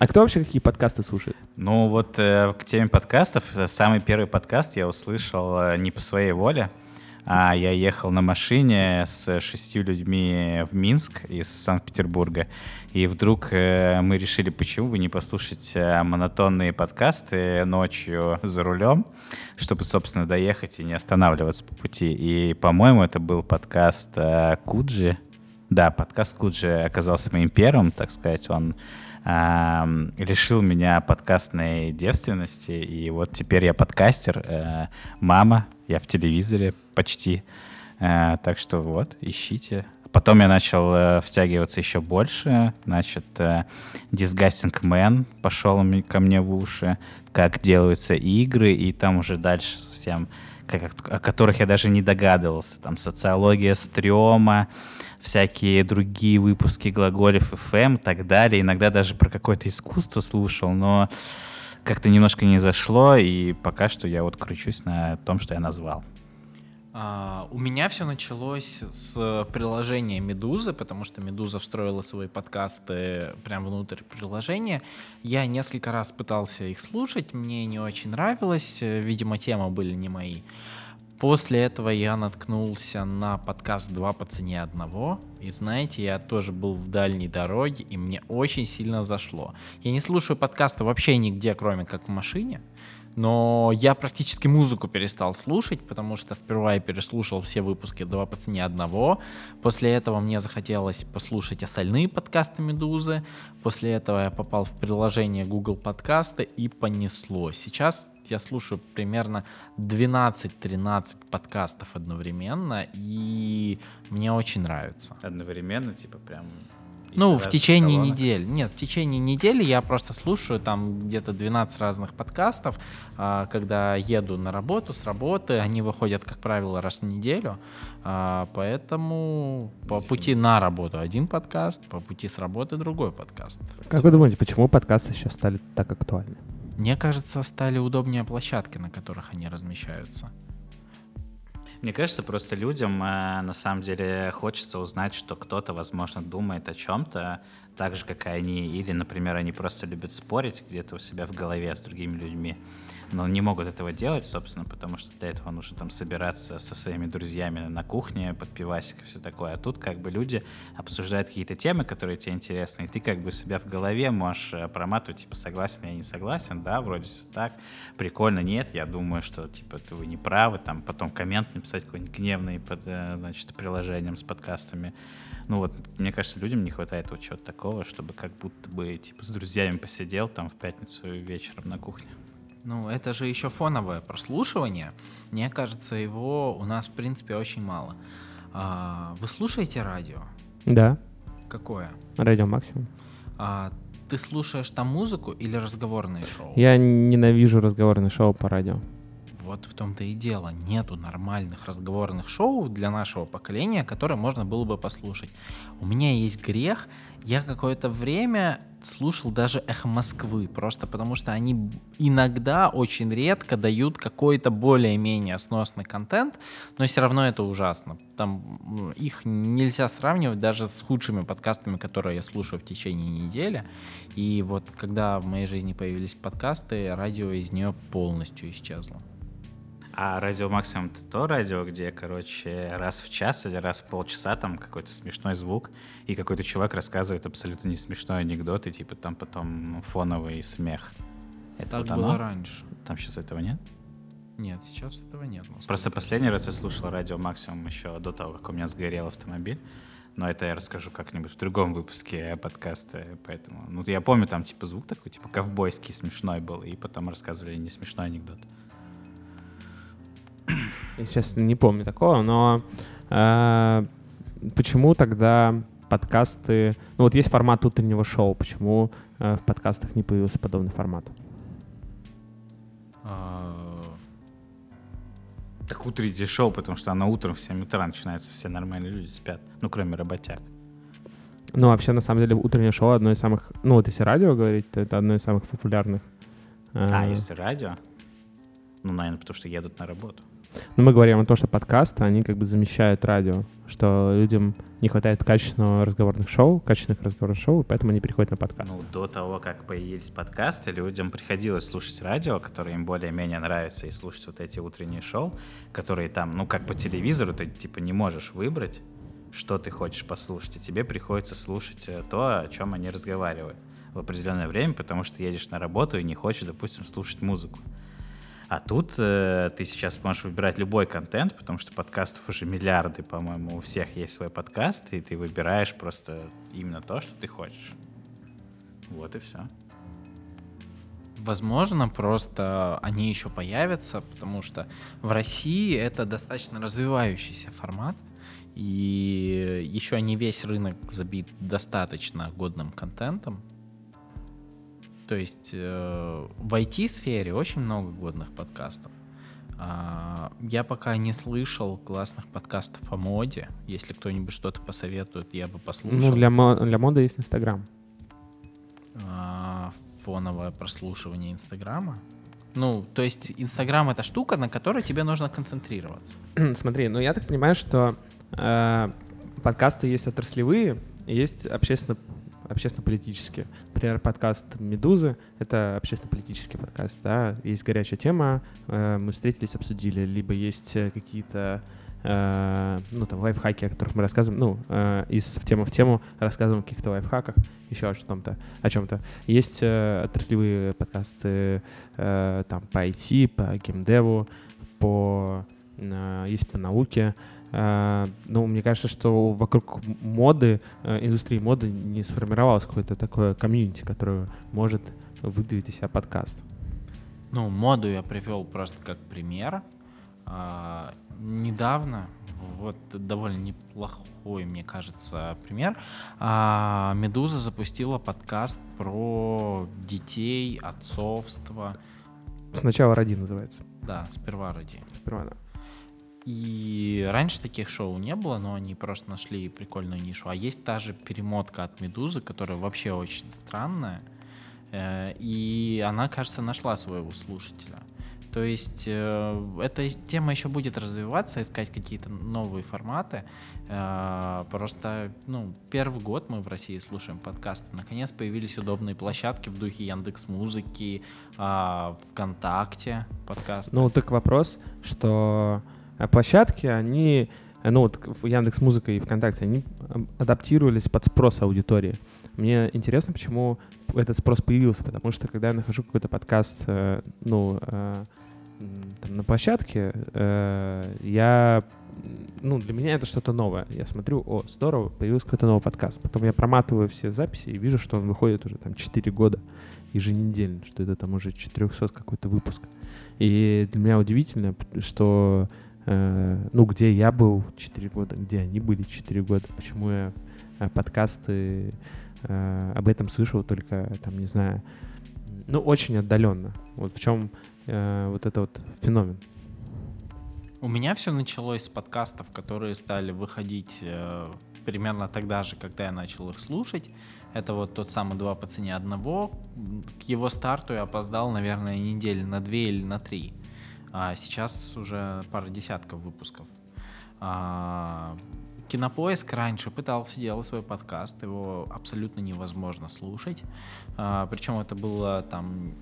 А кто вообще какие подкасты слушает? Ну вот э, к теме подкастов, самый первый подкаст я услышал э, не по своей воле, а я ехал на машине с шестью людьми в Минск из Санкт-Петербурга, и вдруг э, мы решили, почему бы не послушать э, монотонные подкасты ночью за рулем, чтобы, собственно, доехать и не останавливаться по пути. И, по-моему, это был подкаст э, Куджи. Да, подкаст Куджи оказался моим первым, так сказать, он лишил меня подкастной девственности, и вот теперь я подкастер, э, мама, я в телевизоре почти. Э, так что вот, ищите. Потом я начал э, втягиваться еще больше. Значит, Disgusting Man пошел ко мне в уши, как делаются игры, и там уже дальше совсем, как, о которых я даже не догадывался. Там социология стрёма, всякие другие выпуски глаголев FM и так далее. Иногда даже про какое-то искусство слушал, но как-то немножко не зашло, и пока что я вот кручусь на том, что я назвал. А, у меня все началось с приложения Медузы, потому что Медуза встроила свои подкасты прямо внутрь приложения. Я несколько раз пытался их слушать, мне не очень нравилось, видимо, темы были не мои. После этого я наткнулся на подкаст «Два по цене одного». И знаете, я тоже был в дальней дороге, и мне очень сильно зашло. Я не слушаю подкасты вообще нигде, кроме как в машине. Но я практически музыку перестал слушать, потому что сперва я переслушал все выпуски «Два по цене одного». После этого мне захотелось послушать остальные подкасты «Медузы». После этого я попал в приложение Google подкасты и понесло. Сейчас я слушаю примерно 12-13 подкастов одновременно, и мне очень нравится. Одновременно, типа прям... Ну, в течение недели. Нет, в течение недели я просто слушаю там где-то 12 разных подкастов, а, когда еду на работу, с работы. Они выходят, как правило, раз в неделю. А, поэтому по пути на работу один подкаст, по пути с работы другой подкаст. Как вы думаете, почему подкасты сейчас стали так актуальны? Мне кажется, стали удобнее площадки, на которых они размещаются. Мне кажется, просто людям э, на самом деле хочется узнать, что кто-то, возможно, думает о чем-то так же, как и они. Или, например, они просто любят спорить где-то у себя в голове с другими людьми но не могут этого делать, собственно, потому что для этого нужно там собираться со своими друзьями на кухне, под пивасик и все такое. А тут как бы люди обсуждают какие-то темы, которые тебе интересны, и ты как бы себя в голове можешь э, проматывать, типа, согласен я, не согласен, да, вроде все так, прикольно, нет, я думаю, что, типа, ты вы не правы, там, потом коммент написать какой-нибудь гневный под, э, значит, приложением с подкастами. Ну вот, мне кажется, людям не хватает вот чего-то такого, чтобы как будто бы, типа, с друзьями посидел там в пятницу вечером на кухне. Ну, это же еще фоновое прослушивание. Мне кажется, его у нас, в принципе, очень мало. А, вы слушаете радио? Да. Какое? Радио Максимум. А, ты слушаешь там музыку или разговорные шоу? Я ненавижу разговорные шоу по радио. Вот в том-то и дело. Нету нормальных разговорных шоу для нашего поколения, которые можно было бы послушать. У меня есть грех. Я какое-то время слушал даже «Эхо Москвы», просто потому что они иногда, очень редко дают какой-то более-менее сносный контент, но все равно это ужасно. Там их нельзя сравнивать даже с худшими подкастами, которые я слушаю в течение недели. И вот когда в моей жизни появились подкасты, радио из нее полностью исчезло. А радио максимум это то радио, где, короче, раз в час или раз в полчаса там какой-то смешной звук, и какой-то чувак рассказывает абсолютно не смешной анекдот, и типа там потом фоновый смех. Это так вот было оно? раньше. Там сейчас этого нет? Нет, сейчас этого нет. Просто последний раз я слушал радио максимум еще до того, как у меня сгорел автомобиль. Но это я расскажу как-нибудь в другом выпуске подкаста, поэтому... Ну, я помню, там, типа, звук такой, типа, ковбойский смешной был, и потом рассказывали не смешной анекдот. Я сейчас не помню такого, но э, почему тогда подкасты... Ну вот есть формат утреннего шоу, почему э, в подкастах не появился подобный формат? А, так утреннее шоу, потому что оно утром в 7 утра начинается, все нормальные люди спят, ну кроме работяг. Ну, вообще, на самом деле, утреннее шоу одно из самых... Ну, вот если радио говорить, то это одно из самых популярных. А, э, если радио? Ну, наверное, потому что едут на работу. Но мы говорим о том, что подкасты, они как бы замещают радио, что людям не хватает качественного разговорных шоу, качественных разговорных шоу, и поэтому они переходят на подкаст. Ну, до того, как появились подкасты, людям приходилось слушать радио, которое им более-менее нравится, и слушать вот эти утренние шоу, которые там, ну, как по телевизору, ты типа не можешь выбрать, что ты хочешь послушать, и тебе приходится слушать э, то, о чем они разговаривают в определенное время, потому что едешь на работу и не хочешь, допустим, слушать музыку. А тут э, ты сейчас можешь выбирать любой контент, потому что подкастов уже миллиарды, по-моему, у всех есть свой подкаст, и ты выбираешь просто именно то, что ты хочешь. Вот и все. Возможно, просто они еще появятся, потому что в России это достаточно развивающийся формат, и еще не весь рынок забит достаточно годным контентом, то есть э, в IT-сфере очень много годных подкастов. А, я пока не слышал классных подкастов о моде. Если кто-нибудь что-то посоветует, я бы послушал. Ну, для, мо- для моды есть Инстаграм. А, фоновое прослушивание Инстаграма. Ну, то есть Инстаграм это штука, на которой тебе нужно концентрироваться. Смотри, ну я так понимаю, что э, подкасты есть отраслевые, есть общественно общественно-политические. Например, подкаст «Медузы» — это общественно-политический подкаст, да, есть горячая тема, э, мы встретились, обсудили, либо есть э, какие-то э, ну, там, лайфхаки, о которых мы рассказываем, ну, из в в тему рассказываем о каких-то лайфхаках, еще о чем-то, о чем-то. Есть отраслевые подкасты там по IT, по геймдеву, по, есть по науке, ну, мне кажется, что вокруг моды, uh, индустрии моды не сформировалось какое-то такое комьюнити, которое может выдавить из себя подкаст. Ну, моду я привел просто как пример. Uh, недавно, вот довольно неплохой, мне кажется, пример, Медуза запустила подкаст про детей, отцовство. Сначала «Роди» называется. Да, сперва «Роди». Сперва, да. И раньше таких шоу не было, но они просто нашли прикольную нишу. А есть та же перемотка от Медузы, которая вообще очень странная. Э, и она, кажется, нашла своего слушателя. То есть э, эта тема еще будет развиваться, искать какие-то новые форматы. Э, просто, ну, первый год мы в России слушаем подкасты. Наконец появились удобные площадки в духе Яндекс Музыки, э, ВКонтакте подкасты. Ну, так вопрос, что а площадки, они, ну вот Яндекс Музыка и ВКонтакте, они адаптировались под спрос аудитории. Мне интересно, почему этот спрос появился, потому что когда я нахожу какой-то подкаст, э, ну, э, там, на площадке, э, я, ну, для меня это что-то новое. Я смотрю, о, здорово, появился какой-то новый подкаст. Потом я проматываю все записи и вижу, что он выходит уже там 4 года еженедельно, что это там уже 400 какой-то выпуск. И для меня удивительно, что Э, ну, где я был 4 года, где они были 4 года, почему я э, подкасты э, об этом слышал только, там, не знаю, ну, очень отдаленно. Вот в чем вот это вот феномен. У меня все началось с подкастов, которые стали выходить примерно тогда же, когда я начал их слушать. Это вот тот самый «Два по цене одного». К его старту я опоздал, наверное, недели на две или на три. А сейчас уже пара десятков выпусков. А, Кинопоиск раньше пытался делать свой подкаст, его абсолютно невозможно слушать. А, причем это было там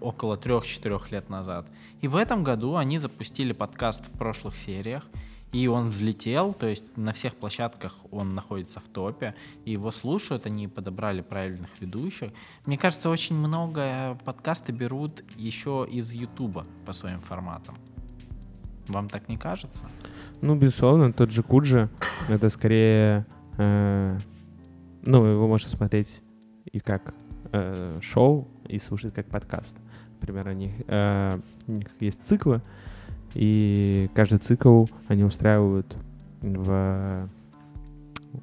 около 3-4 лет назад. И в этом году они запустили подкаст в прошлых сериях, и он взлетел, то есть на всех площадках он находится в топе, и его слушают, они подобрали правильных ведущих. Мне кажется, очень много подкасты берут еще из Ютуба по своим форматам. Вам так не кажется? Ну, безусловно, тот же Куджи, это скорее, э, ну, его можно смотреть и как э, шоу, и слушать как подкаст. Например, у них, э, у них есть циклы, и каждый цикл они устраивают в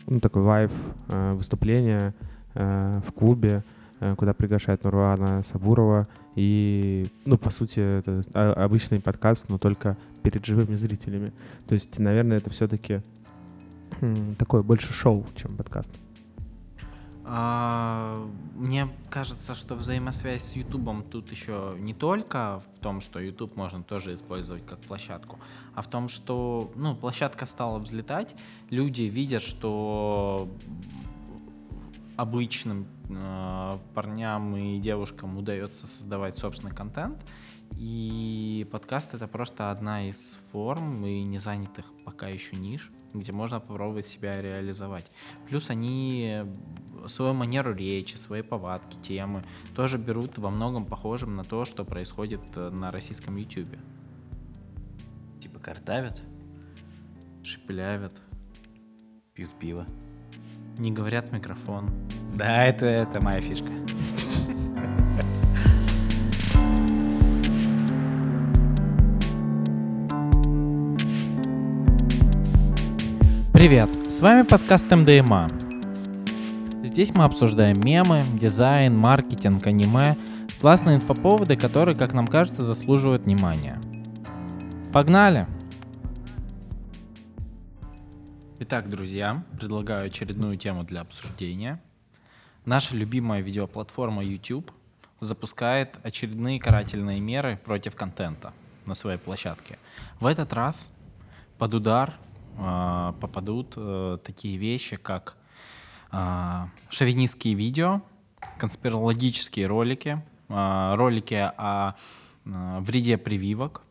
ну, такой live э, выступление э, в клубе, э, куда приглашают Нурлана Сабурова. И, ну, по сути, это обычный подкаст, но только перед живыми зрителями. То есть, наверное, это все-таки такое больше шоу, чем подкаст. А, мне кажется, что взаимосвязь с Ютубом тут еще не только в том, что YouTube можно тоже использовать как площадку, а в том, что ну, площадка стала взлетать, люди видят, что обычным э, парням и девушкам удается создавать собственный контент, и подкаст это просто одна из форм и не занятых пока еще ниш, где можно попробовать себя реализовать. Плюс они свою манеру речи, свои повадки, темы тоже берут во многом похожим на то, что происходит э, на российском YouTube. Типа картавят, Шепелявят, пьют пиво. не говорят в микрофон. Да, это, это моя фишка. Привет, с вами подкаст МДМА. Здесь мы обсуждаем мемы, дизайн, маркетинг, аниме, классные инфоповоды, которые, как нам кажется, заслуживают внимания. Погнали! Итак, друзья, предлагаю очередную тему для обсуждения. Наша любимая видеоплатформа YouTube запускает очередные карательные меры против контента на своей площадке. В этот раз под удар э, попадут э, такие вещи, как э, шовинистские видео, конспирологические ролики, э, ролики о э, вреде прививок.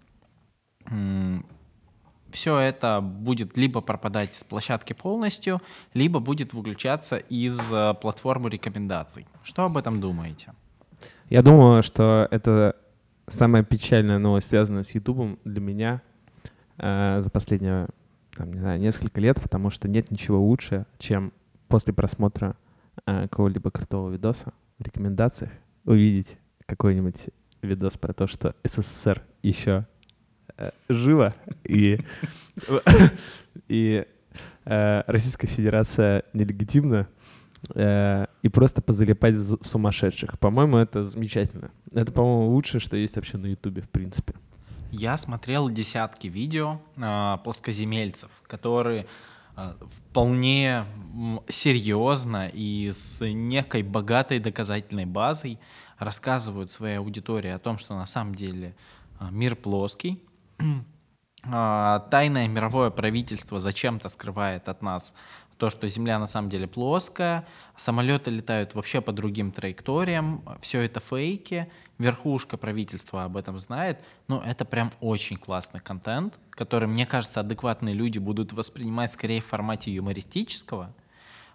Все это будет либо пропадать с площадки полностью, либо будет выключаться из э, платформы рекомендаций. Что об этом думаете? Я думаю, что это самая печальная новость, связанная с Ютубом для меня э, за последние, там, не знаю, несколько лет, потому что нет ничего лучше, чем после просмотра э, какого-либо крутого видоса в рекомендациях увидеть какой-нибудь видос про то, что СССР еще э, живо и, и э, Российская Федерация нелегитимна, э, и просто позалипать в, сумасшедших. По-моему, это замечательно. Это, по-моему, лучшее, что есть вообще на Ютубе, в принципе. Я смотрел десятки видео а, плоскоземельцев, которые а, вполне серьезно и с некой богатой доказательной базой рассказывают своей аудитории о том, что на самом деле а, мир плоский. Тайное мировое правительство зачем-то скрывает от нас то, что Земля на самом деле плоская, самолеты летают вообще по другим траекториям, все это фейки, верхушка правительства об этом знает, но это прям очень классный контент, который, мне кажется, адекватные люди будут воспринимать скорее в формате юмористического.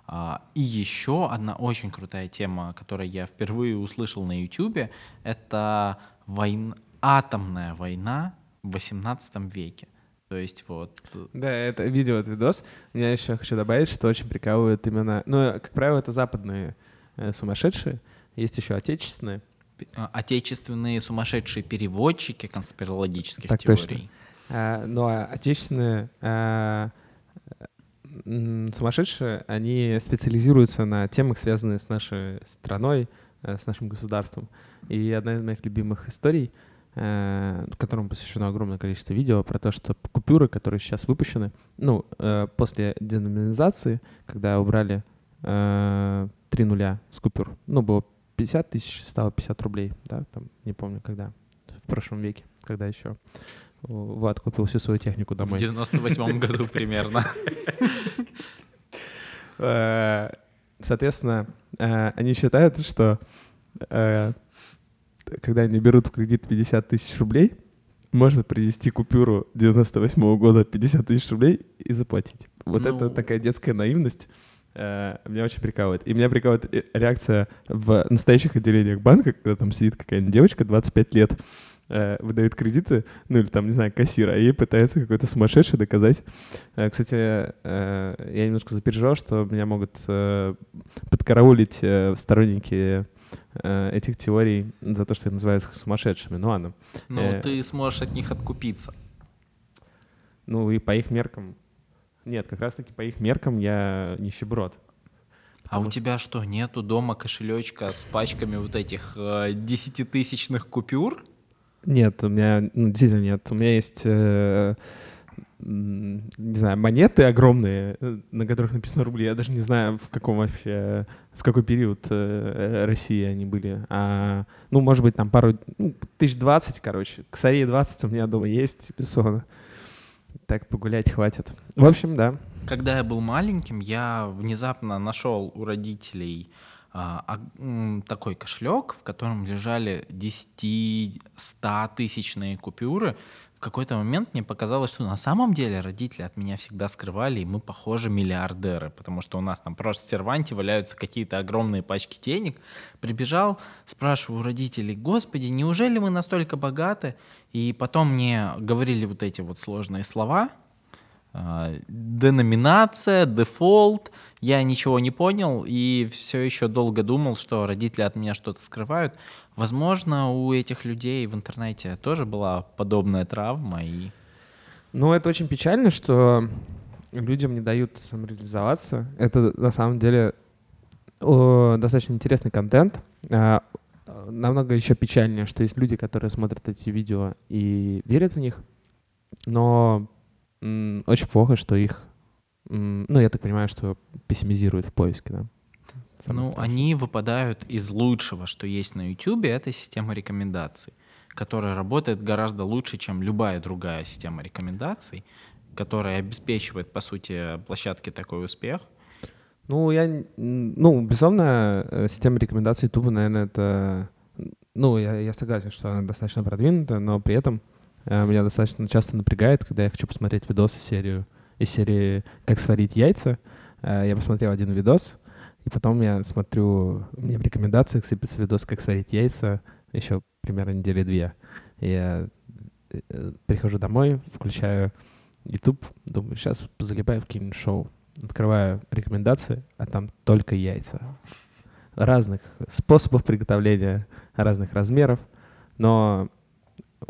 А, И еще одна очень крутая тема, которую я впервые услышал на YouTube, это войн... атомная война в 18 веке. То есть вот... Да, это видео, этот видос. Я еще хочу добавить, что очень прикалывает именно... Ну, как правило, это западные э, сумасшедшие. Есть еще отечественные. а, отечественные сумасшедшие переводчики конспирологических Так точно. теорий. А, ну, а отечественные а, сумасшедшие, они специализируются на темах, связанных с нашей страной, э, с нашим государством. И одна из моих любимых историй, которому посвящено огромное количество видео, про то, что купюры, которые сейчас выпущены, ну, э, после деноминизации, когда убрали э, три нуля с купюр, ну, было 50 тысяч, стало 50 рублей, да, там, не помню, когда, в прошлом веке, когда еще Влад купил всю свою технику В домой. 98 году примерно. Э, Соответственно, э, они считают, что э, когда они берут в кредит 50 тысяч рублей, можно принести купюру 98 года 50 тысяч рублей и заплатить. Вот это Ну. такая детская наивность. э, Меня очень прикалывает. И меня прикалывает э, реакция в настоящих отделениях банка, когда там сидит какая-нибудь девочка 25 лет, э, выдает кредиты, ну или там, не знаю, кассир, а ей пытается какой-то сумасшедший доказать. Э, Кстати, э, я немножко запереживал, что меня могут э, подкараулить э, сторонники этих теорий за то, что я называю их сумасшедшими. Ну ладно. Но Э. ты сможешь от них откупиться. Ну и по их меркам... Нет, как раз-таки по их меркам я нищеброд. А у тебя что, нету дома кошелечка с пачками вот этих э, десятитысячных купюр? Нет, у меня ну, действительно нет. У меня есть э, не знаю, монеты огромные, э, на которых написано рубли. Я даже не знаю, в каком вообще, в какой период э, России они были. А, ну, может быть, там пару, ну, тысяч двадцать, короче. Косарей 20 у меня дома есть, бессона. Так погулять хватит. В общем, да. Когда я был маленьким, я внезапно нашел у родителей а, а, такой кошелек, в котором лежали 10-100 тысячные купюры. Какой-то момент мне показалось, что на самом деле родители от меня всегда скрывали, и мы, похоже, миллиардеры, потому что у нас там просто в серванте валяются какие-то огромные пачки денег. Прибежал, спрашиваю родителей, господи, неужели мы настолько богаты? И потом мне говорили вот эти вот сложные слова, деноминация, дефолт. Я ничего не понял и все еще долго думал, что родители от меня что-то скрывают. Возможно, у этих людей в интернете тоже была подобная травма. И... Ну, это очень печально, что людям не дают самореализоваться. Это на самом деле достаточно интересный контент. А, намного еще печальнее, что есть люди, которые смотрят эти видео и верят в них, но очень плохо, что их, ну, я так понимаю, что пессимизируют в поиске, да. Самое Ну, страшное. они выпадают из лучшего, что есть на YouTube, это система рекомендаций, которая работает гораздо лучше, чем любая другая система рекомендаций, которая обеспечивает, по сути, площадке такой успех. Ну, я, ну, безусловно, э, система рекомендаций YouTube, наверное, это, ну, я, я согласен, что она достаточно продвинута, но при этом меня достаточно часто напрягает, когда я хочу посмотреть видосы серию из серии «Как сварить яйца». Э, Я посмотрел один видос, и потом я смотрю, мне в рекомендациях сыпется видос «Как сварить яйца» еще примерно недели две. Я э, э, прихожу домой, включаю YouTube, думаю, сейчас залипаю в какие-нибудь шоу. Открываю рекомендации, а там только яйца. Разных способов приготовления, разных размеров. Но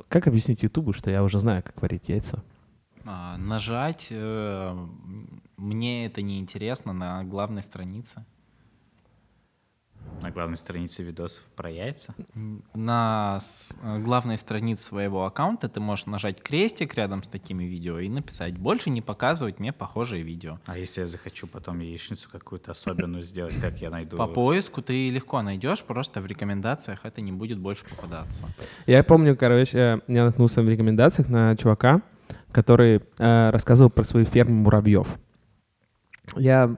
как объяснить Ютубу, что я уже знаю, как варить яйца? А, нажать, э, мне это не интересно на главной странице. На главной странице видосов про яйца. На э, главной странице своего аккаунта ты можешь нажать крестик рядом с такими видео и написать «Больше не показывать мне похожие видео». А если я захочу потом яичницу какую-то особенную сделать, как я найду? По поиску ты легко найдешь, просто в рекомендациях это не будет больше попадаться. Я помню, короче, я наткнулся в рекомендациях на чувака, который э, рассказывал про свои фермы муравьев. Я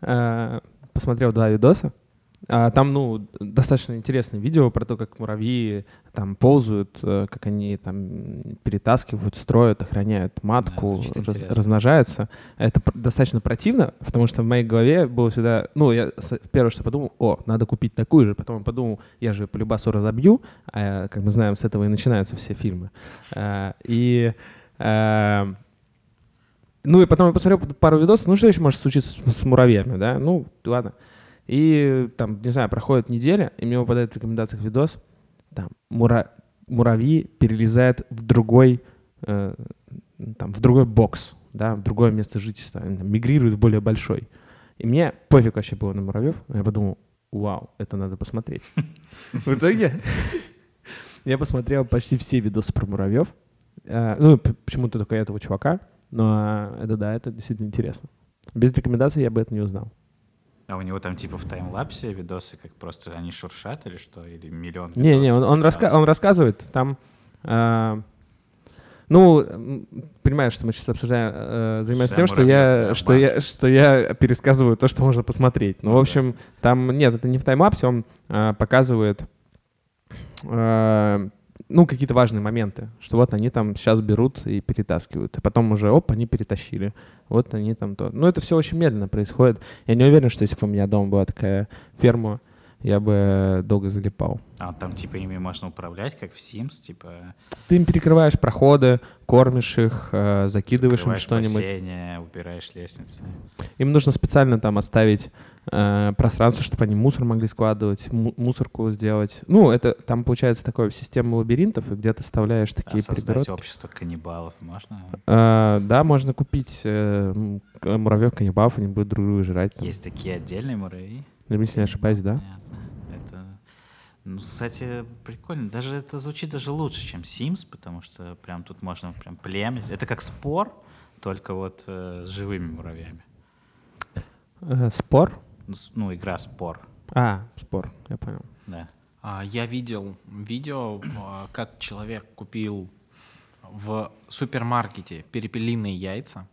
э, посмотрел два видоса. А, там, ну, достаточно интересное видео про то, как муравьи там ползают, э, как они там перетаскивают, строят, охраняют матку, звучит раз- размножаются. Это достаточно противно, потому что в моей голове было всегда... Ну, я первое, что подумал, о, надо купить такую же. Потом я подумал, я же по любасу разобью. А, как мы знаем, с этого и начинаются все фильмы. А, и... а, ну и потом я посмотрел пару видосов, ну что еще может случиться с, с муравьями, да? Ну, ладно. И там, не знаю, проходит неделя, и мне выпадает в рекомендациях видос, там, мура- муравьи перелезают в другой, э, там, в другой бокс, да, в другое место жительства, там мигрируют в более большой. И мне пофиг вообще было на муравьев, но я подумал, вау, это надо посмотреть. В итоге я посмотрел почти все видосы про муравьев. Э, Ну, почему-то только этого чувака, но это да, это действительно интересно. Без рекомендаций я бы это не узнал. А у него там типа в таймлапсе видосы, как просто они шуршат или что? Или миллион Не, не, он, он, раска- он рассказывает, там, э, ну, понимаешь, что мы сейчас обсуждаем, э, занимаемся тем, что я, что, я, что я пересказываю то, что можно посмотреть. Ну, Ну в да. общем, там, нет, это не в таймлапсе, он э, показывает, э, ну, какие-то важные моменты, что вот они там сейчас берут и перетаскивают, и потом уже, оп, они перетащили, вот они там то. Ну, это все очень медленно происходит. Я не уверен, что если бы у меня дома была такая ферма, я бы долго залипал. А там типа ими можно управлять, как в Sims, типа Ты им перекрываешь проходы, кормишь их, э, закидываешь им что-нибудь. бассейны, убираешь лестницы. Им нужно специально там оставить э, пространство, чтобы они мусор могли складывать, му- мусорку сделать. Ну, это там получается такая система лабиринтов, и где ты вставляешь А такие создать перегородки. общество каннибалов можно? Э, да, можно купить э, м, к- муравьев каннибалов, они будут друг друга жрать. там. Есть такие отдельные муравьи? Если не ошибаюсь, да? Понятно. Ну, кстати, прикольно. Даже это звучит даже лучше, чем Sims, потому что прям тут можно прям племя. Это как спор, только вот э, с живыми муравьями. Э, Спор? Ну, Ну, игра спор, А, спор, я понял. да. А, Я видел видео, а, как человек купил в супермаркете перепелиные яйца,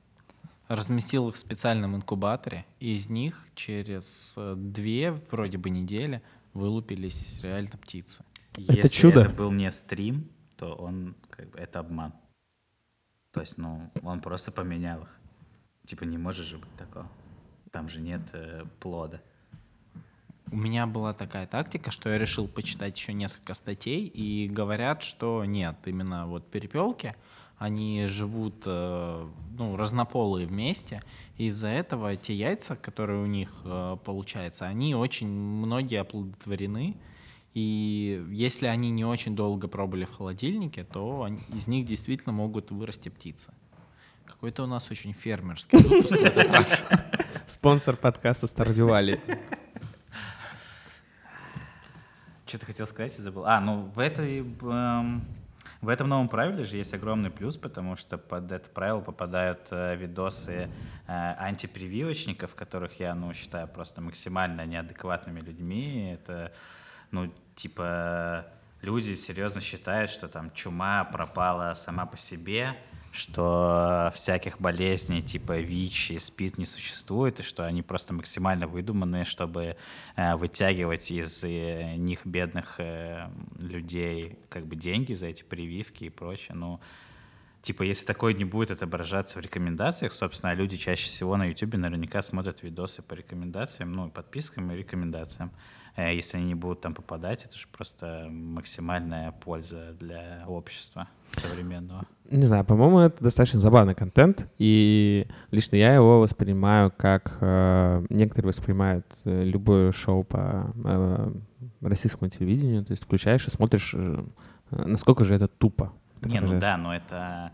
разместил их в специальном инкубаторе, и из них через э, две вроде бы недели вылупились реально птицы. Это Если чудо. это был не стрим, то он как бы это обман. То есть, ну, он просто поменял их. Типа не может же быть такого. Там же нет э, плода. У меня была такая тактика, что я решил почитать еще несколько статей, и говорят, что нет, именно вот перепелки, они живут э, ну, разнополые вместе, и из-за этого те яйца, которые у них э, получаются, они очень многие оплодотворены, и если они не очень долго пробыли в холодильнике, то они- из них действительно могут вырасти птицы. Какой-то у нас очень фермерский. Спонсор подкаста Стардивали. Что ты хотел сказать, я забыл. А, ну в этой эм, в этом новом правиле же есть огромный плюс, потому что под это правило попадают э, видосы э, антипрививочников, которых я, ну, считаю просто максимально неадекватными людьми. Это, ну, типа, люди серьезно считают, что там чума пропала сама по себе, что всяких болезней типа ВИЧ и СПИД не существует, и что они просто максимально выдуманные, чтобы э, вытягивать из э, них бедных э, людей как бы деньги за эти прививки и прочее. Ну, типа, если такое не будет отображаться в рекомендациях, собственно, а люди чаще всего на YouTube наверняка смотрят видосы по рекомендациям, ну, подпискам и рекомендациям. Э, Если они не будут там попадать, это же просто максимальная польза для общества современного. Не знаю, по-моему, это достаточно забавный контент, и лично я его воспринимаю как э, некоторые воспринимают э, любое шоу по э, российскому телевидению, то есть включаешь и смотришь, э, насколько же это тупо. Не, ну да, но это...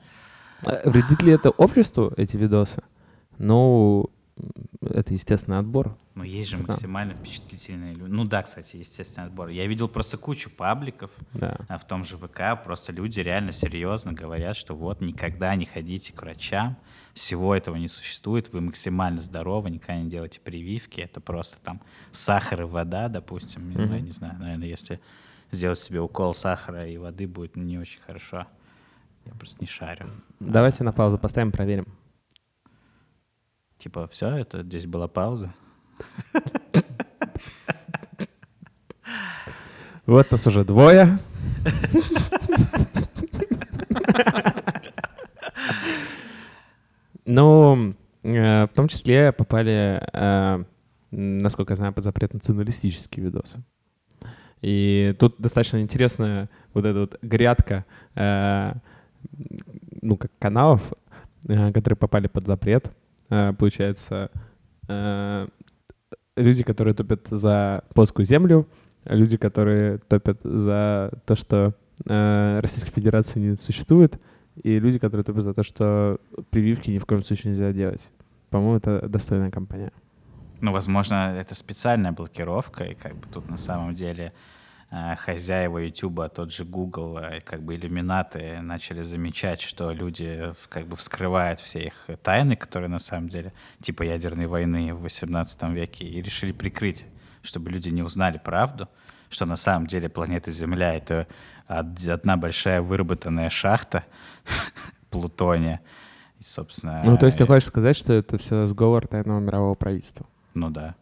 А Вредит ли это обществу, эти видосы? Ну, это естественный отбор. Ну, есть же Да. максимально впечатлительные люди. Ну да, кстати, естественный отбор. Я видел просто кучу пабликов, Да. а в том же ВК просто люди реально серьезно говорят, что вот никогда не ходите к врачам, всего этого не существует, вы максимально здоровы, никогда не делайте прививки, это просто там сахар и вода, допустим, ну, я не знаю, наверное, если сделать себе укол сахара и воды, будет не очень хорошо. Я просто не шарю. Давайте на паузу поставим, проверим. Типа, все, это здесь была пауза. Вот нас уже двое. Ну, э, в том числе попали, э, насколько я знаю, под запрет националистические видосы. И тут достаточно интересная вот эта вот грядка, э, ну, как каналов, которые попали под запрет. Э, Получается, э, люди, которые топят за плоскую землю, люди, которые топят за то, что э, Российской Федерации не существует, и люди, которые топят за то, что прививки ни в коем случае нельзя делать. По-моему, это достойная компания. Ну, возможно, это специальная блокировка, и как бы тут на самом деле хозяева Ютуба, тот же Google, э, как бы иллюминаты начали замечать, что люди как бы вскрывают все их тайны, которые на самом деле типа ядерной войны в 18 веке, и решили прикрыть, чтобы люди не узнали правду, что на самом деле планета Земля — это од- одна большая выработанная шахта плутония. И, собственно... Ну, то есть ты э, хочешь сказать, что это все сговор тайного мирового правительства. Ну да.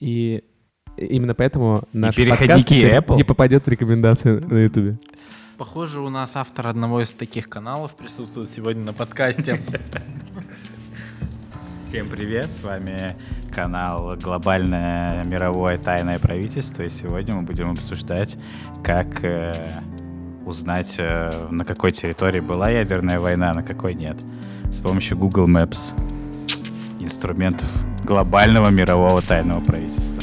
И именно поэтому наш подкаст Apple. не попадет в рекомендации на Ютубе. Похоже, у нас автор одного из таких каналов присутствует сегодня на подкасте. Всем привет, с вами канал Глобальное мировое тайное правительство, и сегодня мы будем обсуждать, как э, узнать, э, на какой территории была ядерная война, а на какой нет, с помощью Google Maps, инструментов глобального мирового тайного правительства.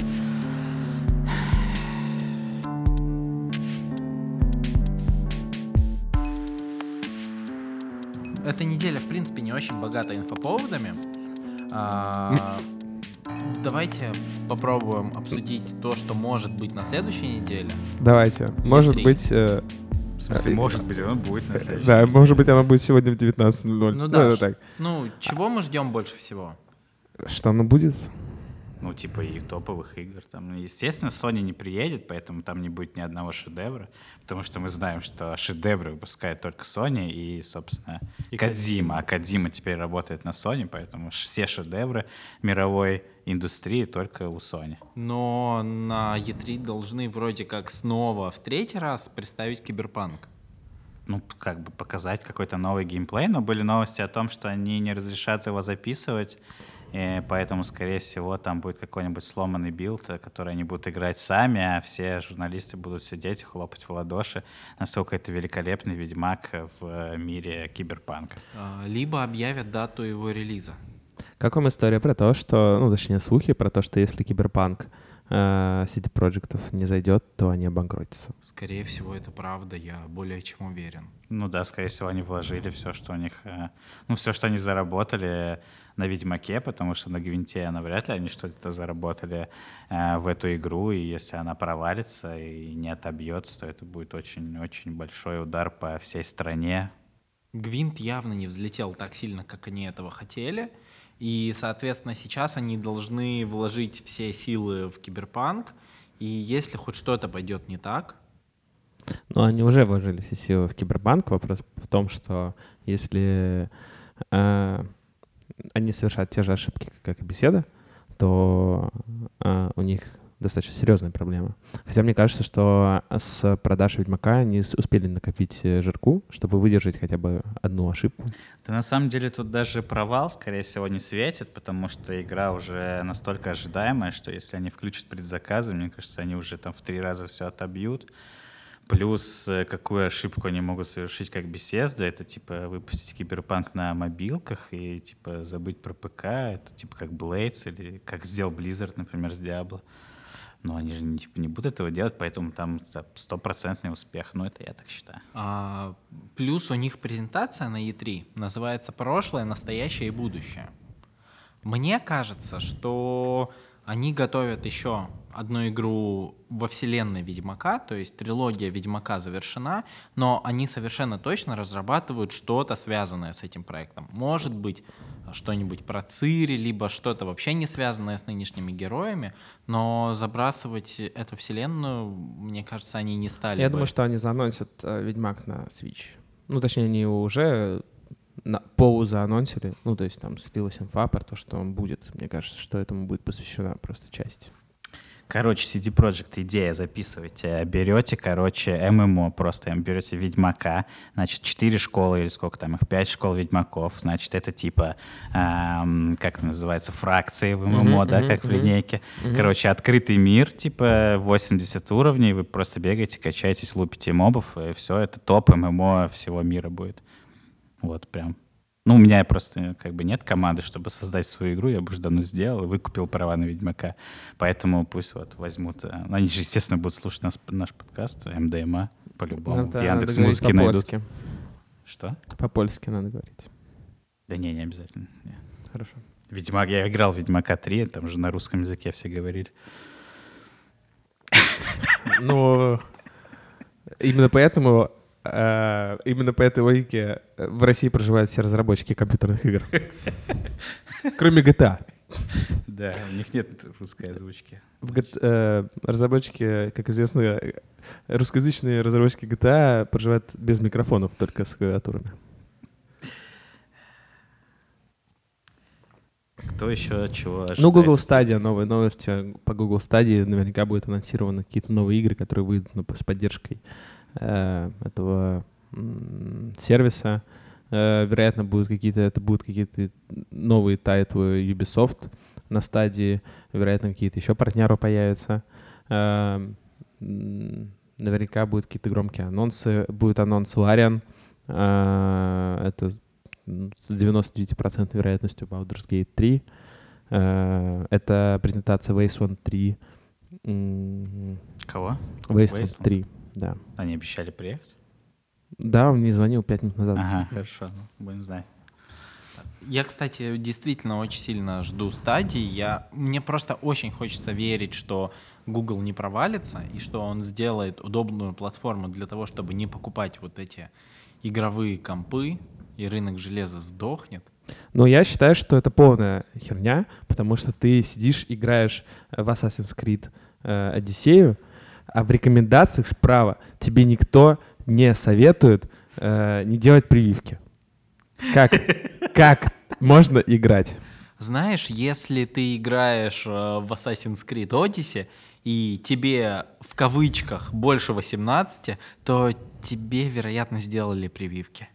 Эта неделя, в принципе, не очень богата инфоповодами. А, Давайте попробуем обсудить то, что может быть на следующей неделе. Давайте. Может три. быть, э, В смысле, может быть, оно будет на следующей Да, может быть, оно будет сегодня в 19.00. Ну да, ш- так. Ну, чего мы ждем больше всего? Что оно будет? Ну, типа и топовых игр. Там, ну, естественно, Sony не приедет, поэтому там не будет ни одного шедевра, потому что мы знаем, что шедевры выпускает только Sony и, собственно, И Кадзима. А Кадзима теперь работает на Sony, поэтому все шедевры мировой индустрии только у Sony. Но на E3 должны вроде как снова в третий раз представить Киберпанк. ну, как бы показать какой-то новый геймплей, но были новости о том, что они не разрешат его записывать, и поэтому, скорее всего, там будет какой-нибудь сломанный билд, э, который они будут играть сами, а все журналисты будут сидеть и хлопать в ладоши, насколько это великолепный ведьмак э, в э, мире киберпанка. А, Либо объявят дату его релиза. Как вам история про то, что, ну, точнее, слухи про то, что если Киберпанк э, CD Проектов не зайдет, то они обанкротятся? Скорее всего, это правда, я более чем уверен. Ну да, скорее всего, они вложили все, что у них, э, ну, все, что они заработали на Ведьмаке, потому что на Гвинте навряд ли они что-то заработали э, в эту игру, и если она провалится и не отобьется, то это будет очень-очень большой удар по всей стране. Гвинт явно не взлетел так сильно, как они этого хотели. И, соответственно, сейчас они должны вложить все силы в киберпанк. И если хоть что-то пойдет не так, Ну, они уже вложили все силы в Киберпанк. Вопрос в том, что если э, они совершают те же ошибки, как и беседа, то э, у них достаточно серьезная проблема. Хотя мне кажется, что с продаж Ведьмака они успели накопить э, жирку, чтобы выдержать хотя бы одну ошибку. Да на самом деле тут даже провал, скорее всего, не светит, потому что игра уже настолько ожидаемая, что если они включат предзаказы, мне кажется, они уже там в три раза все отобьют. Плюс, э, какую ошибку они могут совершить как Bethesda, это типа выпустить киберпанк на мобилках и типа забыть про ПК, это типа как Blades или как сделал Blizzard, например, с Diablo. Но они же не, типа, не будут этого делать, поэтому там та- стопроцентный успех. Ну, это я так считаю. а, плюс у них презентация на E3 называется «Прошлое, настоящее и будущее». Мне кажется, что они готовят еще одну игру во вселенной Ведьмака, то есть трилогия Ведьмака завершена, но они совершенно точно разрабатывают что-то связанное с этим проектом. Может быть, что-нибудь про Цири, либо что-то вообще не связанное с нынешними героями, но забрасывать эту вселенную, мне кажется, они не стали Я бы. думаю, что они заанонсят э, Ведьмак на Switch. Ну, точнее, они его уже на, полузаанонсили. Ну, то есть там слилась инфа про то, что он будет. Мне кажется, что этому будет посвящена просто часть. Короче, CD Projekt идея записывайте. Берете, короче, ММО просто, берете Ведьмака, значит, 4 школы или сколько там их, 5 школ Ведьмаков, значит, это типа, эм, как это называется, фракции в ММО, Мгм, да, мгм, как в мгм. линейке. Мгм. Короче, открытый мир, типа 80 уровней, вы просто бегаете, качаетесь, лупите мобов, и все, это топ ММО всего мира будет. Вот, прям. Ну, у меня просто как бы нет команды, чтобы создать свою игру, я бы уже давно сделал и выкупил права на Ведьмака. Поэтому пусть вот возьмут... э, ну, Они же, естественно, будут слушать нас, наш подкаст, МДМА, по-любому, Надо- в Яндекс найдут. по-польски. Что? По-польски надо говорить. Да не, не обязательно. не. Хорошо. Ведьмак, я играл в Ведьмака 3, там же на русском языке все говорили. Ну, именно поэтому, э, именно по этой логике э, в России проживают все разработчики компьютерных игр. Кроме GTA. Да, у них нет русской озвучки. В э, разработчики, как известно, э, русскоязычные разработчики GTA проживают без микрофонов, только с клавиатурами. Кто еще чего ожидает? Ну, Google Stadia, новые новости по Google Stadia. Наверняка будут анонсированы какие-то новые игры, которые выйдут ну, с поддержкой э, этого м, сервиса. Э, вероятно, будут какие-то, это будут какие-то новые тайтлы Ubisoft на Stadia. Вероятно, какие-то еще партнеры появятся. Э, наверняка будут какие-то громкие анонсы. Будет анонс. Э, это с 99% вероятностью Baldur's Gate 3. Э, Это презентация Wasteland 3. М, Кого? Wasteland Wasteland? 3, да. Они обещали приехать? Да, он мне звонил 5 минут назад. Ага, хорошо, ну, будем знать. Я, кстати, действительно очень сильно жду стадии. Я... Мне просто очень хочется верить, что Google не провалится и что он сделает удобную платформу для того, чтобы не покупать вот эти игровые компы, и рынок железа сдохнет. Но я считаю, что это полная херня, потому что ты сидишь, играешь в Assassin's Creed э, Одиссею, а в рекомендациях справа тебе никто не советует э, не делать прививки. Как, как можно играть? Знаешь, если ты играешь э, в Assassin's Creed Odyssey, и тебе в кавычках больше 18, то тебе, вероятно, сделали прививки.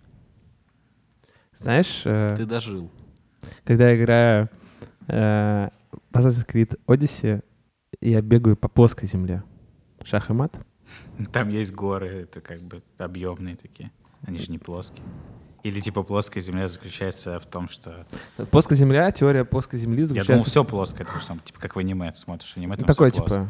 Знаешь, э, Ты дожил. когда я играю э, в Assassin's Creed Odyssey, я бегаю по плоской земле. Шах и мат. Там есть горы, это как бы объемные такие. Они же не плоские. Или типа плоская земля заключается в том, что... Плоская земля, теория плоской земли Я заключается... думал, все плоское, потому что там, типа как в аниме ты смотришь аниме, там Такое, типа...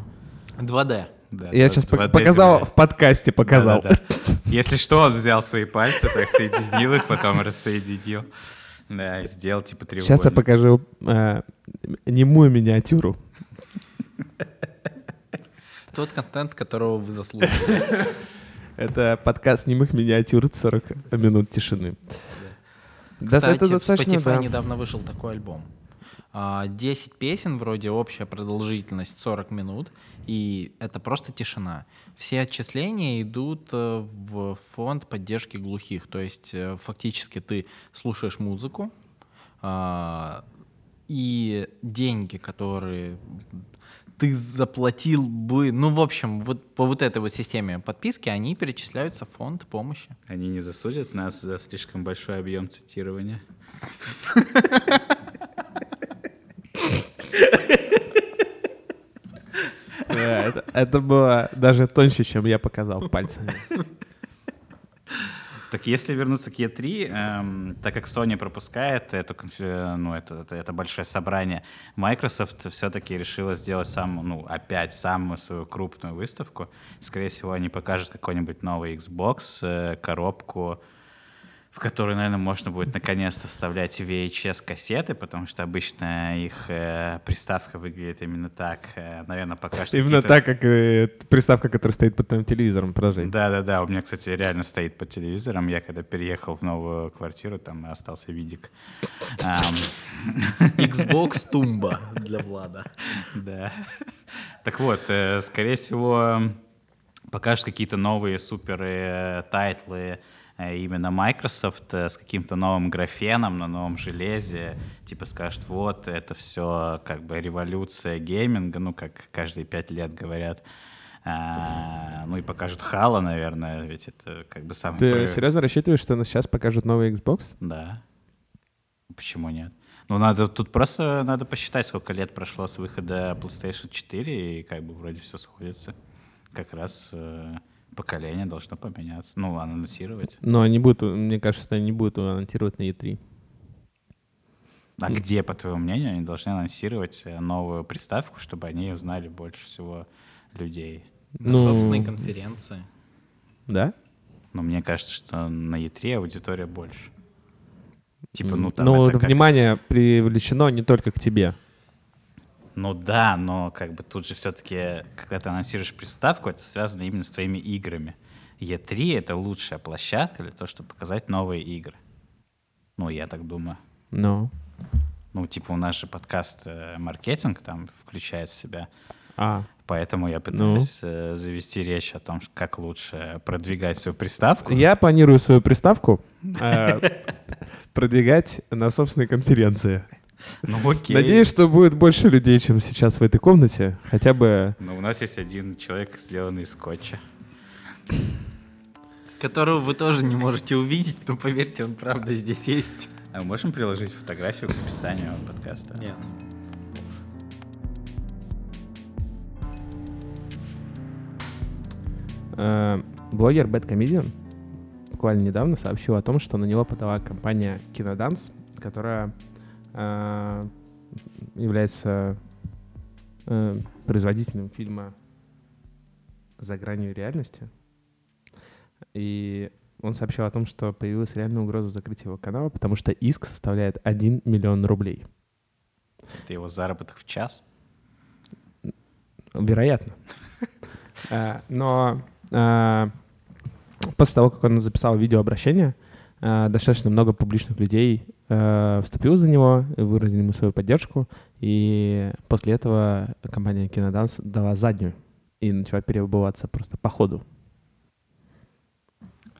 2D. Да, Я да, сейчас показал, земля. в подкасте показал. Да-да-да. Если что, он взял свои пальцы, так соединил их, потом рассоединил. Да, и сделал типа треугольник. Сейчас я покажу э, немую миниатюру. Тот контент, которого вы заслуживаете. Это подкаст немых миниатюр 40 минут тишины. Да, это достаточно, Spotify да. недавно вышел такой альбом. А, 10 песен, вроде общая продолжительность 40 минут, и это просто тишина. Все отчисления идут э, в фонд поддержки глухих, то есть э, фактически ты слушаешь музыку, а, и деньги, которые ты заплатил бы, ну, в общем, вот по вот этой вот системе подписки, они перечисляются в фонд помощи. Они не засудят нас за слишком большой объем цитирования. Это было даже тоньше, чем я показал пальцами. Так если вернуться к E3, эм, так как Sony пропускает эту, ну, это, это, это большое собрание, Microsoft все-таки решила сделать самую, ну, опять самую свою крупную выставку. Скорее всего, они покажут какой-нибудь новый Xbox, э, коробку, в которую, наверное, можно будет наконец-то вставлять VHS-кассеты, потому что обычно их э, приставка выглядит именно так. Э, наверное, пока что Именно так, как э, приставка, которая стоит под твоим телевизором. Продолжай. Да-да-да, у меня, кстати, реально стоит под телевизором. Я когда переехал в новую квартиру, там остался видик. Xbox Тумба для Влада. Да. Так вот, э, скорее всего, покажут какие-то новые супер э, тайтлы э, именно Microsoft э, с каким-то новым графеном на новом железе. Типа скажут, вот, это все как бы революция гейминга, ну, как каждые пять лет говорят. А, ну и покажут Хала, наверное, ведь это как бы самый... Ты прорыв. серьезно рассчитываешь, что сейчас покажут новый Xbox? Да. Почему нет? Ну, надо тут просто надо посчитать, сколько лет прошло с выхода PlayStation 4, и как бы вроде все сходится. Как раз э, поколение должно поменяться. Ну, анонсировать. Но они будут, мне кажется, они не будут анонсировать на E E3. А где, по твоему мнению, они должны анонсировать э, новую приставку, чтобы они узнали больше всего людей? На Ну, собственной конференции. Да? Но мне кажется, что на E3 аудитория больше. Типа, ну там Ну, это как- внимание привлечено не только к тебе. Ну да, но как бы тут же все-таки, когда ты анонсируешь приставку, это связано именно с твоими играми. E3 — это лучшая площадка для того, чтобы показать новые игры. Ну, я так думаю. Ну. Ну, типа у нас же подкаст э, «Маркетинг» там включает в себя. А, Поэтому Ну? я пытаюсь э, завести речь о том, как лучше продвигать свою приставку. я планирую свою приставку э, продвигать на собственной конференции. Ну окей. Надеюсь, что будет больше людей, чем сейчас в этой комнате. Хотя бы... Ну, у нас есть один человек, сделанный из скотча. Которого вы тоже не можете увидеть, но поверьте, он правда здесь есть. А мы можем приложить фотографию к описанию подкаста? Нет. Э, блогер Bad Comedian буквально недавно сообщил о том, что на него подала компания Киноданс, которая является э, производителем фильма «За гранью реальности». И он сообщил о том, что появилась реальная угроза закрытия его канала, потому что иск составляет 1 миллион рублей. Это его заработок в час? Вероятно. Э, Но э, после того, как он записал видеообращение, э, достаточно много публичных людей э, вступило за него, выразили ему свою поддержку, и после этого компания Киноданс дала заднюю и начала переобуваться просто по ходу.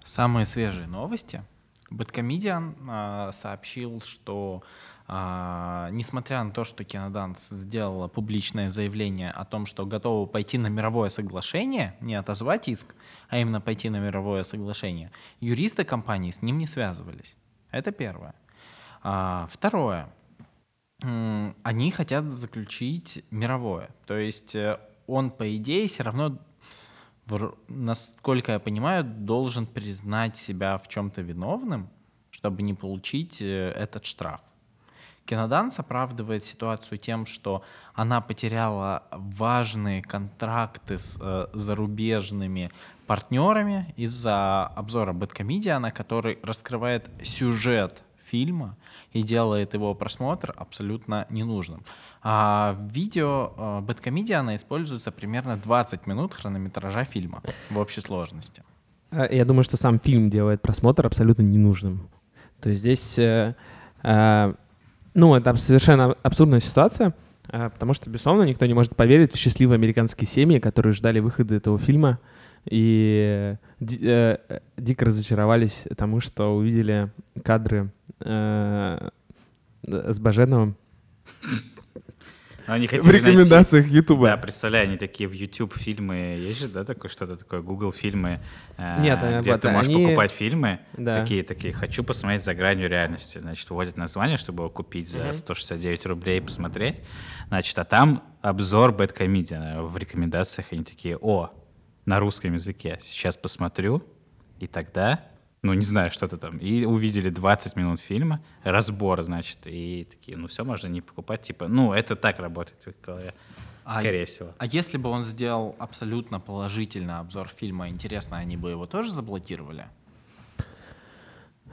Самые свежие новости. Бэткомедиан а, сообщил, что а, несмотря на то, что Киноданс сделала публичное заявление о том, что готова пойти на мировое соглашение, не отозвать иск, а именно пойти на мировое соглашение, юристы компании с ним не связывались. Это первое. А, второе. Они хотят заключить мировое. То есть э, он, по идее, все равно, насколько я понимаю, должен признать себя в чем-то виновным, чтобы не получить э, этот штраф. Киноданс оправдывает ситуацию тем, что она потеряла важные контракты с э, зарубежными партнерами из-за обзора Бэткомедиана, который раскрывает сюжет фильма и делает его просмотр абсолютно ненужным. А в видео э, Бэткомедиана используется примерно 20 минут хронометража фильма в общей сложности. Э, Я думаю, что сам фильм делает просмотр абсолютно ненужным. То есть здесь, э, э, ну, это совершенно абсурдная ситуация, э, потому что, безусловно, никто не может поверить в счастливые американские семьи, которые ждали выхода этого фильма и э, э, дико разочаровались тому, что увидели кадры с Баженовым. Но они в хотели найти- рекомендациях Ютуба. Да, представляю, они такие в YouTube фильмы, есть же, да, такое что-то такое, Google фильмы, э, Нет, э, где вот ты можешь они- покупать фильмы, Да. такие, такие, хочу посмотреть за гранью реальности, значит, вводят название, чтобы его купить за Мгм. 169 рублей и посмотреть, значит, а там обзор Бэткомедиана в рекомендациях, они такие, о, на русском языке, сейчас посмотрю, и тогда, ну, не знаю, что-то там, и увидели 20 минут фильма, разбор, значит, и такие, ну, все, можно не покупать, типа, ну, это так работает в их голове, А скорее всего. А если бы он сделал абсолютно положительный обзор фильма, интересно, они бы его тоже заблокировали?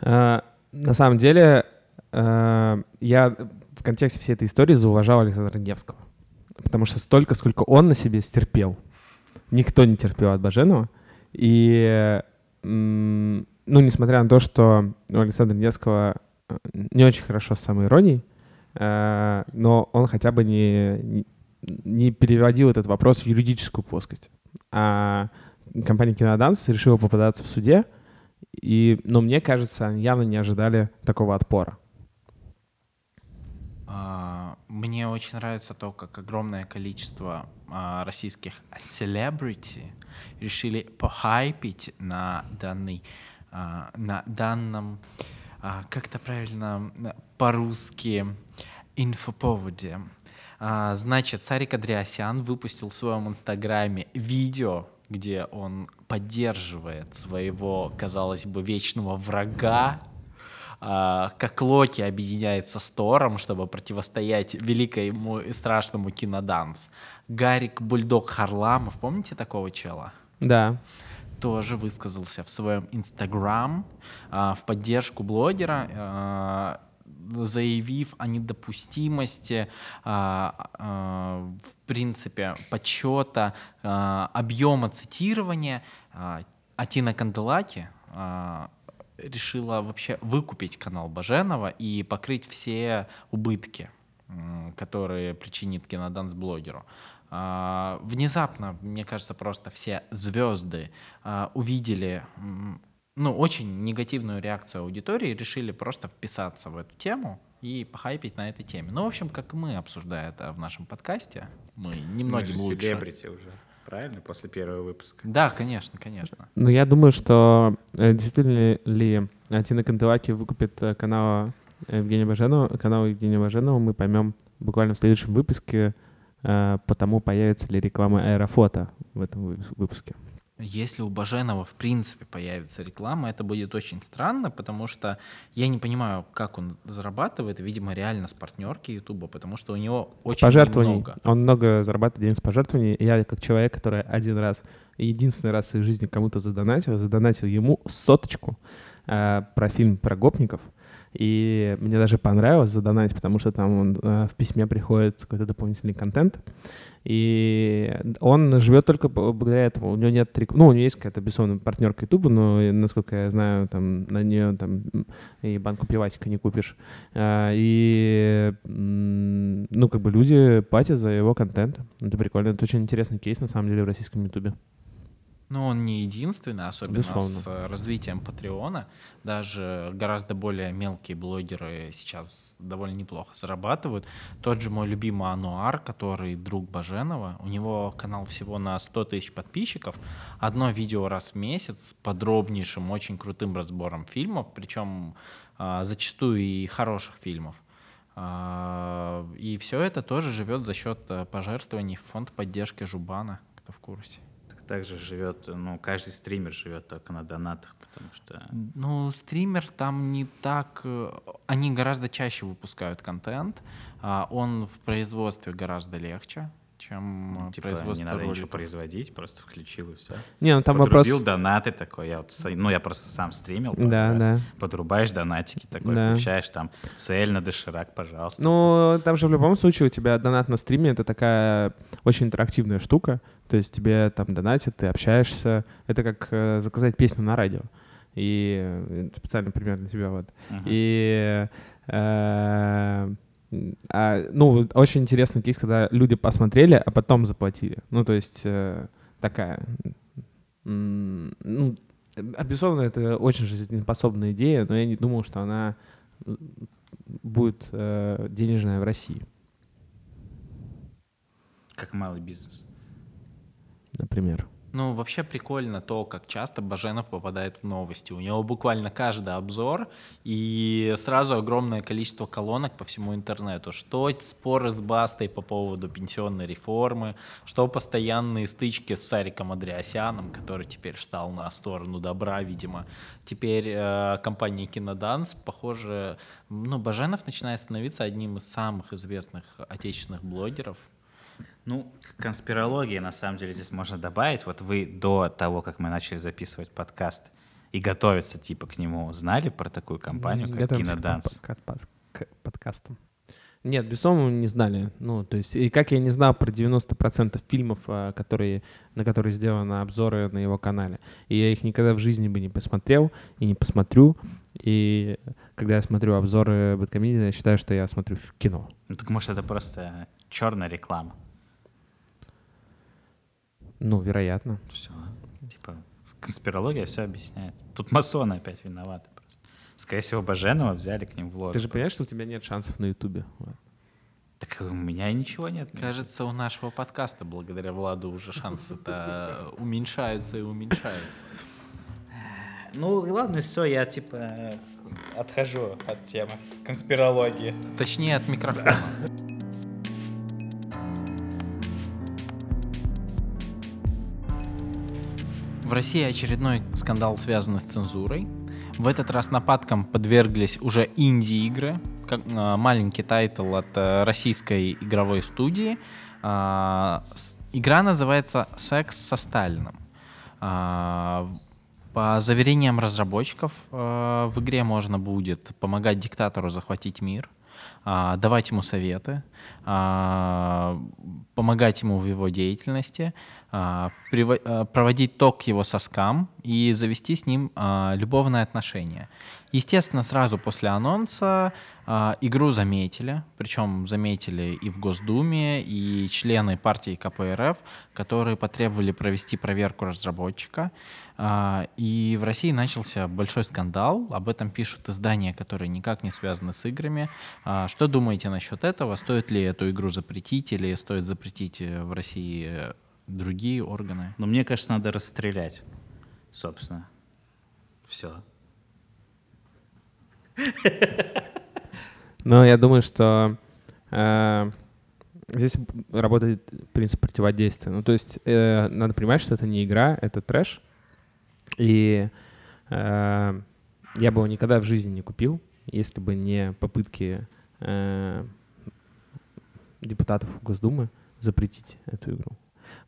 Э, На самом деле, э, я в контексте всей этой истории зауважал Александра Невского. Потому что столько, сколько он на себе стерпел, никто не терпел от Баженова. И, м, ну, несмотря на то, что у Александра Невского э, не очень хорошо с самоиронией, э, но он хотя бы не, не- переводил этот вопрос в юридическую плоскость. А компания Киноданс решила попадаться в суде, и, но мне кажется, они явно не ожидали такого отпора. А, Мне очень нравится то, как огромное количество а, российских селебрити решили похайпить на данный, на данном, а, как это правильно по-русски, инфоповоде. А, Значит, Сарик Андреасян выпустил в своем инстаграме видео, где он поддерживает своего, казалось бы, вечного врага а, как Локи объединяется с Тором, чтобы противостоять великому и страшному киноданс. Гарик Бульдог Харламов, помните такого чела? Да. Тоже высказался в своем Инстаграм а, в поддержку блогера, а, заявив о недопустимости, а, в принципе, подсчета объема цитирования. Атина Канделаки решила вообще выкупить канал Баженова и покрыть все убытки, которые причинит киноданс блогеру. А, Внезапно, мне кажется, просто все звезды а, увидели ну, очень негативную реакцию аудитории, решили просто вписаться в эту тему и похайпить на этой теме. Ну, в общем, как и мы, обсуждая это в нашем подкасте, мы немногим Мы же лучше. селебрити уже, правильно, после первого выпуска? Да, конечно, конечно. Ну, я думаю, что э, действительно ли Тина Кантелаки выкупит э, канал Евгения Баженова, канал Евгения Баженова, мы поймем буквально в следующем выпуске, э, потому появится ли реклама Аэрофото в этом вы- выпуске. Если у Баженова в принципе появится реклама, это будет очень странно, потому что я не понимаю, как он зарабатывает, видимо, реально с партнерки Ютуба, потому что у него С очень пожертвований. много. Он много зарабатывает денег с пожертвований. Я как человек, который один раз, единственный раз в своей жизни кому-то задонатил, задонатил ему соточку э, про фильм про гопников. И мне даже понравилось задонать, потому что там он, э, в письме приходит какой-то дополнительный контент. И он живет только благодаря этому. У него нет рек... Ну, у него есть какая-то, безусловно, партнерка YouTube, но, насколько я знаю, там на нее там и банку пивасика не купишь. А, и, ну, как бы люди платят за его контент. Это прикольно. Это очень интересный кейс, на самом деле, в российском YouTube. Но он не единственный, особенно Безусловно. с э, развитием Патреона. Даже гораздо более мелкие блогеры сейчас довольно неплохо зарабатывают. Тот же мой любимый Ануар, который друг Баженова, у него канал всего на 100 тысяч подписчиков. Одно видео раз в месяц с подробнейшим, очень крутым разбором фильмов, причем а, зачастую и хороших фильмов. А, и все это тоже живет за счет э, пожертвований в фонд поддержки Жубана, кто в курсе также живет, ну, каждый стример живет только на донатах, потому что... Ну, стример там не так... Э, они гораздо чаще выпускают контент, а он в производстве гораздо легче, чем ну, типа, производство не надо роликов. ничего производить, просто включил и все. Не, ну там Подрубил вопрос... донаты такой, я вот, ну я просто сам стримил. Да, раз, да. Подрубаешь донатики такой, да. включаешь там цель на доширак, пожалуйста. Ну, там же в любом случае у тебя донат на стриме — это такая очень интерактивная штука, то есть тебе там донатят, ты общаешься, это как э, заказать песню на радио. И э, специально пример для тебя вот. Uh-huh. И э, а, ну, очень интересный кейс, когда люди посмотрели, а потом заплатили. Ну, то есть э, такая... Ну, безусловно, это очень жизнеспособная идея, но я не думал, что она будет э, денежная в России. Как малый бизнес. Например. Ну, вообще прикольно то, как часто Баженов попадает в новости. У него буквально каждый обзор и сразу огромное количество колонок по всему интернету. Что споры с Бастой по поводу пенсионной реформы, что постоянные стычки с Сариком Андреасяном, который теперь встал на сторону добра, видимо. Теперь э, компания Киноданц, похоже, ну, Баженов начинает становиться одним из самых известных отечественных блогеров. Ну, к конспирологии, на самом деле, здесь можно добавить. Вот вы до того, как мы начали записывать подкаст и готовиться типа к нему, знали про такую компанию, как Киноданц? К, к, к подкастам. Нет, безусловно, не знали. Ну, то есть, и как я не знал про 90% фильмов, а, которые, на которые сделаны обзоры на его канале. И я их никогда в жизни бы не посмотрел и не посмотрю. И когда я смотрю обзоры Бэткомедии, я считаю, что я смотрю кино. Ну, так может, это просто черная реклама? Ну, вероятно. Все. Типа, конспирология все объясняет. Тут масоны опять виноваты просто. Скорее всего, Баженова взяли к ним в ложь. Ты же понимаешь, что у тебя нет шансов на Ютубе? Так у меня ничего нет. Кажется, у нашего подкаста благодаря Владу уже шансы-то уменьшаются и уменьшаются. Ну ладно, все, я типа отхожу от темы конспирологии. Точнее, от микрофона. России очередной скандал связан с цензурой. В этот раз нападкам подверглись уже инди-игры, как, э, маленький тайтл от э, российской игровой студии. Э, игра называется «Секс со Сталином». Э, по заверениям разработчиков, э, в игре можно будет помогать диктатору захватить мир, э, давать ему советы, э, помогать ему в его деятельности, проводить ток к его соскам и завести с ним а, любовные отношения. Естественно, сразу после анонса игру заметили, причем заметили и в Госдуме, и члены партии КПРФ, которые потребовали провести проверку разработчика. И в России начался большой скандал, об этом пишут издания, которые никак не связаны с играми. Что думаете насчет этого? Стоит ли эту игру запретить или стоит запретить э, в России другие органы. Но мне кажется, надо расстрелять, собственно. Все. Но я думаю, что э, здесь работает принцип противодействия. Ну, то есть э, надо понимать, что это не игра, это трэш. И э, я бы его никогда в жизни не купил, если бы не попытки э, депутатов Госдумы запретить эту игру.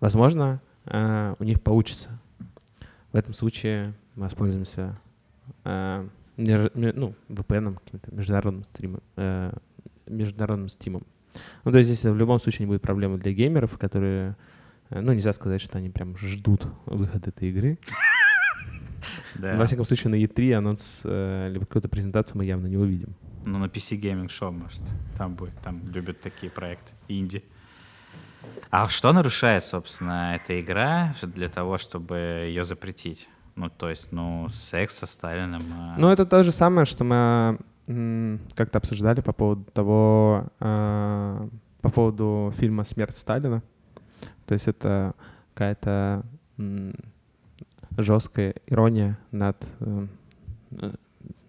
Возможно, э, у них получится. В этом случае мы воспользуемся э, ну, VPN, каким-то международным стримом, э, международным стимом. Ну, то есть здесь в любом случае не будет проблемы для геймеров, которые, ну, нельзя сказать, что они прям ждут выхода этой игры. Да. Во всяком случае, на E3 анонс, э, либо какую-то презентацию мы явно не увидим. Ну, на PC Gaming Show, может, там будет. Там любят такие проекты. Инди. А что нарушает, собственно, эта игра для того, чтобы ее запретить? Ну, то есть, ну, секс со Сталиным. а, Ну, это то же самое, что мы как-то обсуждали по поводу того, э, по поводу фильма «Смерть Сталина». То есть это какая-то жесткая ирония над э,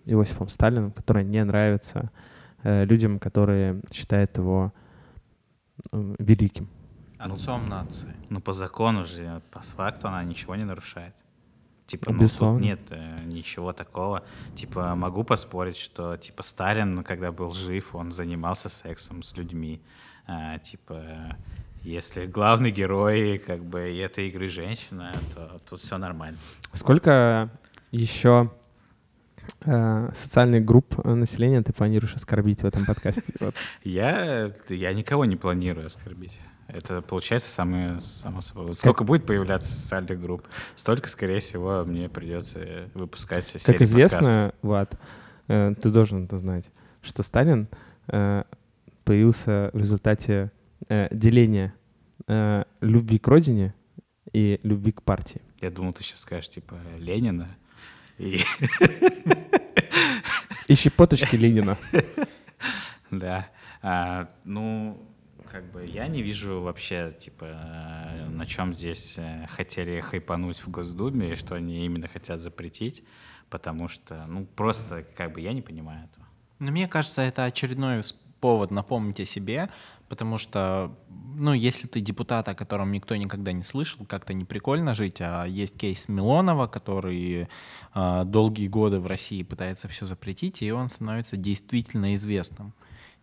Иосифом Сталиным, которая не нравится э, людям, которые считают его великим. Отцом нации. Ну, по закону же, по факту она ничего не нарушает. Типа, ну, тут нет э, ничего такого. Типа, могу поспорить, что, типа, Сталин, когда был жив, он занимался сексом с людьми. А, типа, если главный герой, как бы, этой игры женщина, то тут все нормально. Сколько еще э, социальных групп э, населения ты планируешь оскорбить в этом подкасте? Вот. Я, я никого не планирую оскорбить. Это получается самое, само собой. Вот сколько будет появляться социальных групп, столько, скорее всего, мне придется выпускать серии Как подкастов. известно, Влад, э, ты должен это знать, что Сталин э, появился в результате э, деления э, любви к родине и любви к партии. Я думал, ты сейчас скажешь, типа, Ленина. И, И щепоточки Ленина. да. А, ну, как бы я не вижу вообще, типа, э, на чем здесь э, хотели хайпануть в Госдуме, и что они именно хотят запретить, потому что, ну, просто, как бы, я не понимаю этого. Но мне кажется, это очередной повод напомнить о себе, потому что, ну, если ты депутат, о котором никто никогда не слышал, как-то не прикольно жить, а есть кейс Милонова, который а, долгие годы в России пытается все запретить, и он становится действительно известным.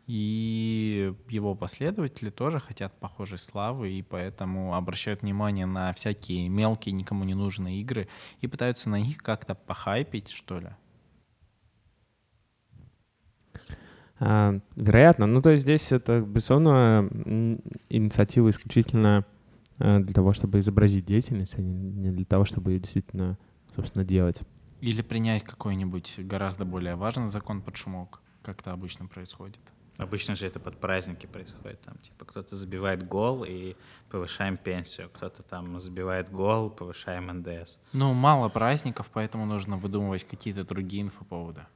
И его последователи тоже хотят похожей славы, и поэтому обращают внимание на всякие мелкие, никому не нужные игры и пытаются на них как-то похайпить, что ли. А, вероятно. Ну, то есть здесь это, безусловно, инициатива исключительно э, для того, чтобы изобразить деятельность, а не для того, чтобы ее действительно, собственно, делать. Или принять какой-нибудь гораздо более важный закон под шумок, как это обычно происходит. Обычно же это под праздники происходит. Там, типа, кто-то забивает гол и повышаем пенсию, кто-то там забивает гол, повышаем НДС. Ну, мало праздников, поэтому нужно выдумывать какие-то другие инфоповоды.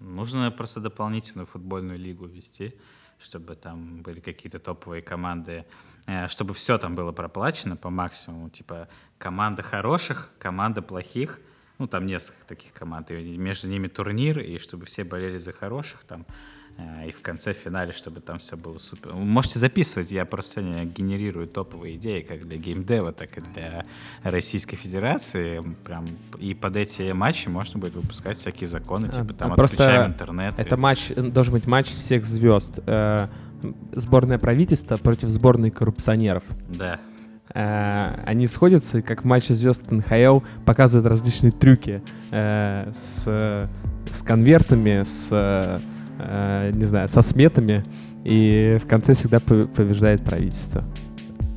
Нужно просто дополнительную футбольную лигу вести, чтобы там были какие-то топовые команды, э, чтобы все там было проплачено по максимуму. Типа команда хороших, команда плохих. Ну, там несколько таких команд. И между ними турнир, и чтобы все болели за хороших там. Э, И в конце в финале, чтобы там все было супер. Вы можете записывать, я просто сегодня генерирую топовые идеи, как для геймдева, так и для Российской Федерации. Прям, и под эти матчи можно будет выпускать всякие законы, А, типа там а просто отключаем интернет. Это и- матч, должен быть матч всех звезд. Э, Сборная правительства против сборной коррупционеров. Да. Э, Они сходятся, и как в матче звезд НХЛ показывают различные трюки с, с конвертами, с, э, не знаю, со сметами, и в конце всегда по- побеждает правительство.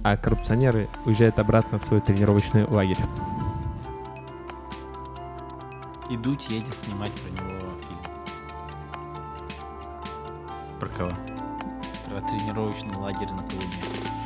А коррупционеры уезжают обратно в свой тренировочный лагерь. И Дудь едет снимать про него фильм. Про кого? Про тренировочный лагерь на Колыме.